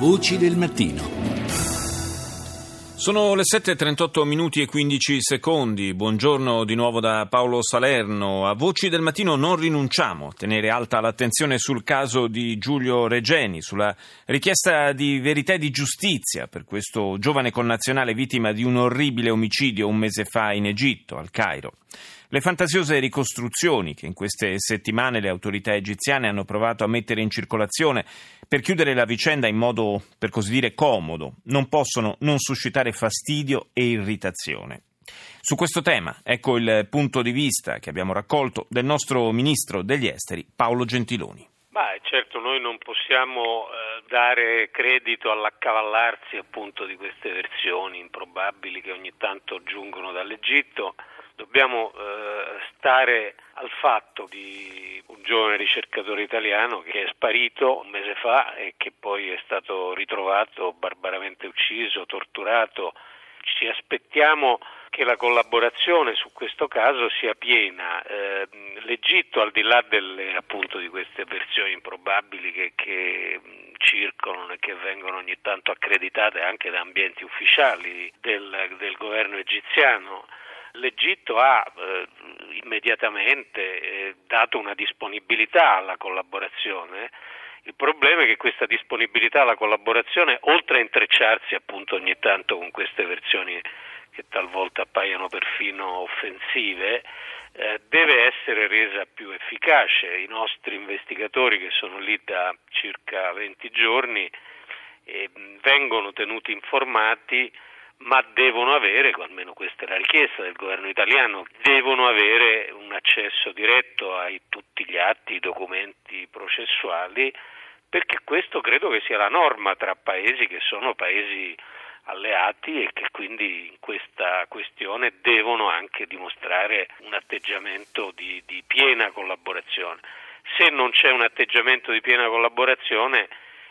Voci del mattino. Sono le 7.38 minuti e 15 secondi. Buongiorno di nuovo da Paolo Salerno. A Voci del Mattino non rinunciamo a tenere alta l'attenzione sul caso di Giulio Regeni, sulla richiesta di verità e di giustizia per questo giovane connazionale vittima di un orribile omicidio un mese fa in Egitto, al Cairo. Le fantasiose ricostruzioni che in queste settimane le autorità egiziane hanno provato a mettere in circolazione per chiudere la vicenda in modo, per così dire, comodo, non possono non suscitare fastidio e irritazione. Su questo tema, ecco il punto di vista che abbiamo raccolto del nostro ministro degli esteri, Paolo Gentiloni. Beh, certo, noi non possiamo eh, dare credito all'accavallarsi appunto di queste versioni improbabili che ogni tanto giungono dall'Egitto dobbiamo eh, stare al fatto di un giovane ricercatore italiano che è sparito un mese fa e che poi è stato ritrovato barbaramente ucciso, torturato. Ci aspettiamo che la collaborazione su questo caso sia piena. Eh, L'Egitto, al di là delle, appunto, di queste versioni improbabili che, che circolano e che vengono ogni tanto accreditate anche da ambienti ufficiali del, del governo egiziano, l'Egitto ha eh, immediatamente eh, dato una disponibilità alla collaborazione. Il problema è che questa disponibilità alla collaborazione, oltre a intrecciarsi appunto ogni tanto con queste versioni che talvolta appaiono perfino offensive, eh, deve essere resa più efficace. I nostri investigatori che sono lì da circa 20 giorni eh, vengono tenuti informati ma devono avere, almeno questa è la richiesta del governo italiano, devono avere un accesso diretto a tutti gli atti, i documenti processuali, perché questo credo che sia la norma tra paesi che sono paesi alleati e che quindi in questa questione devono anche dimostrare un atteggiamento di, di piena collaborazione. Se non c'è un atteggiamento di piena collaborazione,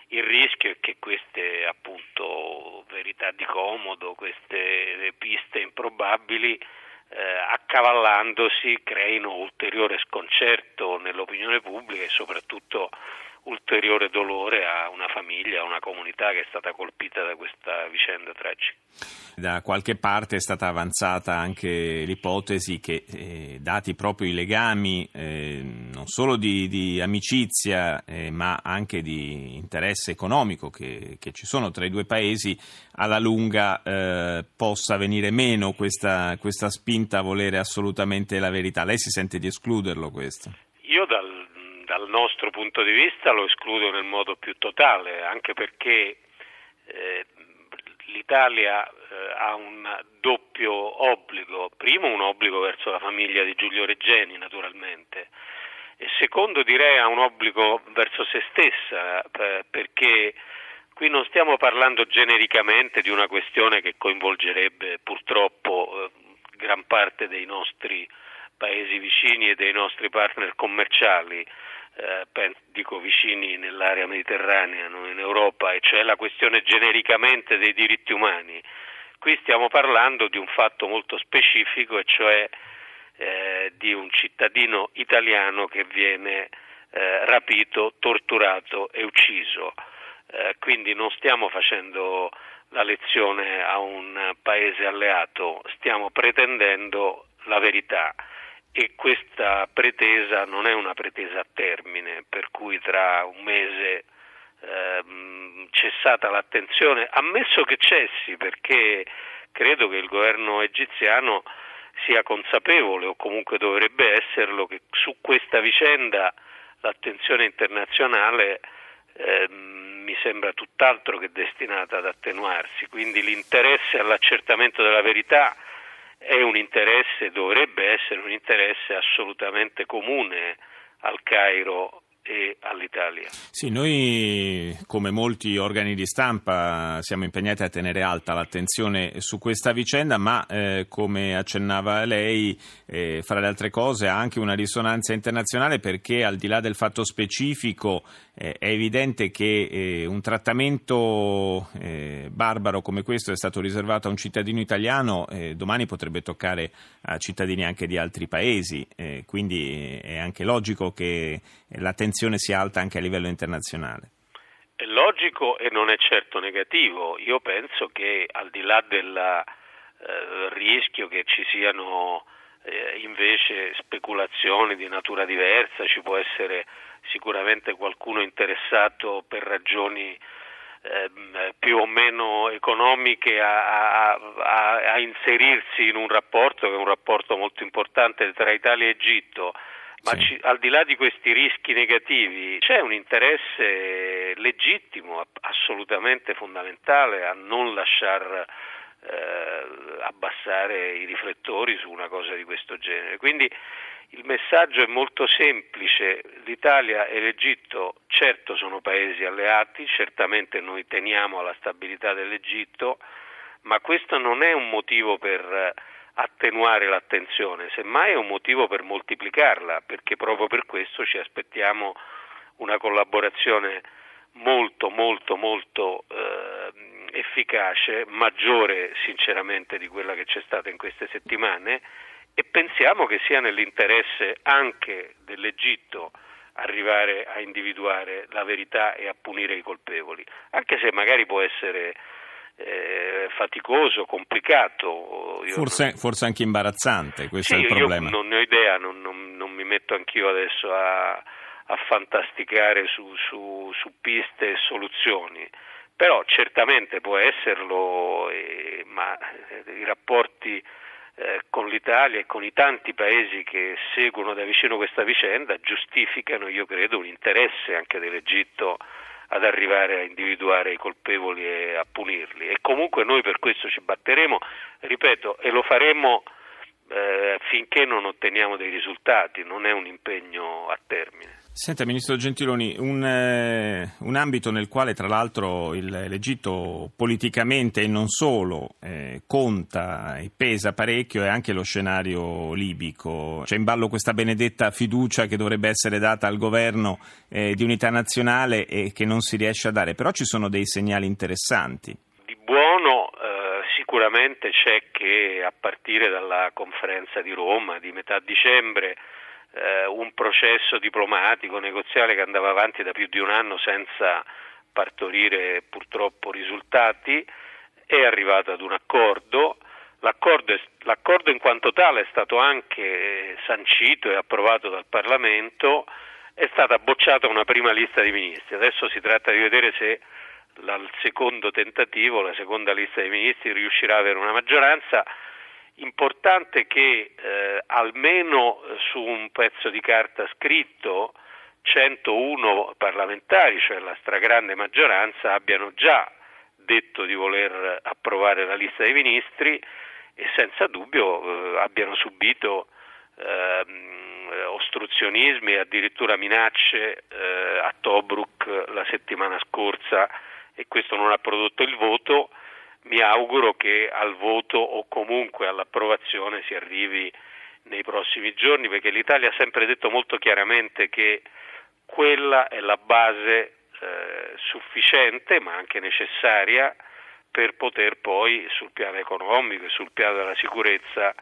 il rischio è che queste appunto verità di comodo, queste piste improbabili eh, accavallandosi creino ulteriore sconcerto nell'opinione pubblica e soprattutto ulteriore dolore a una famiglia, a una comunità che è stata colpita da questa vicenda tragica. Da qualche parte è stata avanzata anche l'ipotesi che, eh, dati proprio i legami eh, non solo di, di amicizia eh, ma anche di interesse economico che, che, ci sono tra i due paesi, alla lunga eh, possa venire meno questa, questa spinta a volere assolutamente la verità. Lei si sente di escluderlo questo? Nostro punto di vista lo escludo nel modo più totale, anche perché eh, l'Italia eh, ha un doppio obbligo, primo un obbligo verso la famiglia di Giulio Reggeni naturalmente, e secondo direi ha un obbligo verso se stessa, eh, perché qui non stiamo parlando genericamente di una questione che coinvolgerebbe purtroppo eh, gran parte dei nostri paesi vicini e dei nostri partner commerciali, eh, dico vicini nell'area mediterranea, non in Europa, e cioè la questione genericamente dei diritti umani. Qui stiamo parlando di un fatto molto specifico, e cioè eh, di un cittadino italiano che viene eh, rapito, torturato e ucciso. Eh, quindi non stiamo facendo la lezione a un paese alleato, stiamo pretendendo la verità e questa pretesa non è una pretesa a termine, per cui tra un mese ehm, cessata l'attenzione, ammesso che cessi, perché credo che il governo egiziano sia consapevole o comunque dovrebbe esserlo che su questa vicenda l'attenzione internazionale ehm, mi sembra tutt'altro che destinata ad attenuarsi, quindi l'interesse all'accertamento della verità è un interesse, dovrebbe essere un interesse assolutamente comune al Cairo e all'Italia. Sì, noi come molti organi di stampa siamo impegnati a tenere alta l'attenzione su questa vicenda, ma eh, come accennava lei, eh, fra le altre cose ha anche una risonanza internazionale perché al di là del fatto specifico eh, è evidente che eh, un trattamento eh, barbaro come questo è stato riservato a un cittadino italiano, eh, domani potrebbe toccare a cittadini anche di altri paesi, quindi è anche logico che l'attenzione sia alta anche a livello internazionale. È logico e non è certo negativo. Io penso che al di là del eh, rischio che ci siano eh, invece speculazioni di natura diversa, ci può essere sicuramente qualcuno interessato per ragioni eh, più o meno economiche a, a, a, inserirsi in un rapporto che è un rapporto molto importante tra Italia e Egitto. Ma sì. ci, al di là di questi rischi negativi c'è un interesse legittimo, assolutamente fondamentale a non lasciare eh, abbassare i riflettori su una cosa di questo genere. Quindi il messaggio è molto semplice, l'Italia e l'Egitto certo sono paesi alleati, certamente noi teniamo alla stabilità dell'Egitto, ma questo non è un motivo per attenuare l'attenzione, semmai è un motivo per moltiplicarla, perché proprio per questo ci aspettiamo una collaborazione molto molto molto eh, efficace, maggiore sinceramente di quella che c'è stata in queste settimane e pensiamo che sia nell'interesse anche dell'Egitto arrivare a individuare la verità e a punire i colpevoli, anche se magari può essere eh, faticoso, complicato. Forse, non... forse, anche imbarazzante, questo sì, è il problema. Io non ne ho idea, non, non, non mi metto anch'io adesso a, a fantasticare su, su, su piste e soluzioni però certamente può esserlo, eh, ma i rapporti eh, con l'Italia e con i tanti paesi che seguono da vicino questa vicenda giustificano, io credo, un interesse anche dell'Egitto ad arrivare a individuare i colpevoli e a punirli. E comunque noi per questo ci batteremo, ripeto, e lo faremo eh, finché non otteniamo dei risultati, non è un impegno a termine. Senta, Ministro Gentiloni, un, eh, un, ambito nel quale tra l'altro il, l'Egitto politicamente e non solo eh, conta e pesa parecchio è anche lo scenario libico. C'è in ballo questa benedetta fiducia che dovrebbe essere data al governo eh, di unità nazionale e che non si riesce a dare, però ci sono dei segnali interessanti. Di buono eh, sicuramente c'è che a partire dalla conferenza di Roma di metà dicembre eh, un processo diplomatico, negoziale che andava avanti da più di un anno senza partorire purtroppo risultati, è arrivato ad un accordo. L'accordo, è, l'accordo in quanto tale è stato anche sancito e approvato dal Parlamento, è stata bocciata una prima lista di ministri. Adesso si tratta di vedere se al secondo tentativo, la seconda lista dei ministri riuscirà ad avere una maggioranza importante che eh, almeno su un pezzo di carta scritto 101 parlamentari, cioè la stragrande maggioranza, abbiano già detto di voler approvare la lista dei ministri e senza dubbio eh, abbiano subito eh, ostruzionismi e addirittura minacce eh, a Tobruk la settimana scorsa e questo non ha prodotto il voto mi auguro che al voto o comunque all'approvazione si arrivi nei prossimi giorni perché l'Italia ha sempre detto molto chiaramente che quella è la base eh, sufficiente ma anche necessaria per poter poi sul piano economico e sul piano della sicurezza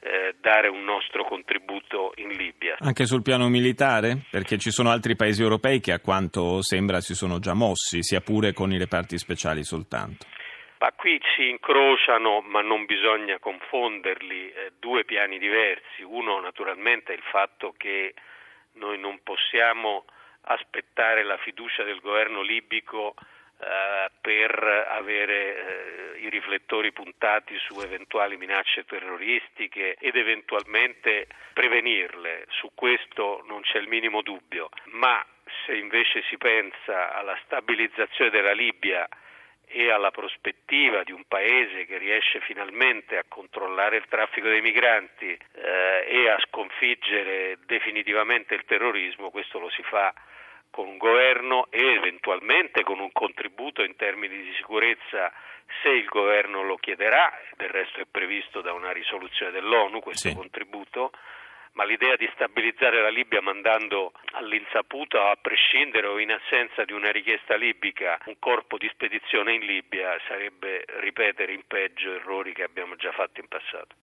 eh, dare un nostro contributo in Libia. Anche sul piano militare? Perché ci sono altri paesi europei che a quanto sembra si sono già mossi, sia pure con i reparti speciali soltanto. Ma qui si incrociano, ma non bisogna confonderli, eh, due piani diversi. Uno naturalmente è il fatto che noi non possiamo aspettare la fiducia del governo libico eh, per avere eh, i riflettori puntati su eventuali minacce terroristiche ed eventualmente prevenirle. Su questo non c'è il minimo dubbio. Ma se invece si pensa alla stabilizzazione della Libia e alla prospettiva di un paese che riesce finalmente a controllare il traffico dei migranti eh, e a sconfiggere definitivamente il terrorismo, questo lo si fa con un governo e eventualmente con un contributo in termini di sicurezza se il governo lo chiederà, del resto è previsto da una risoluzione dell'ONU questo sì. contributo, ma l'idea di stabilizzare la Libia mandando all'insaputa, a prescindere o in assenza di una richiesta libica, un corpo di spedizione in Libia sarebbe ripetere in peggio errori che abbiamo già fatto in passato.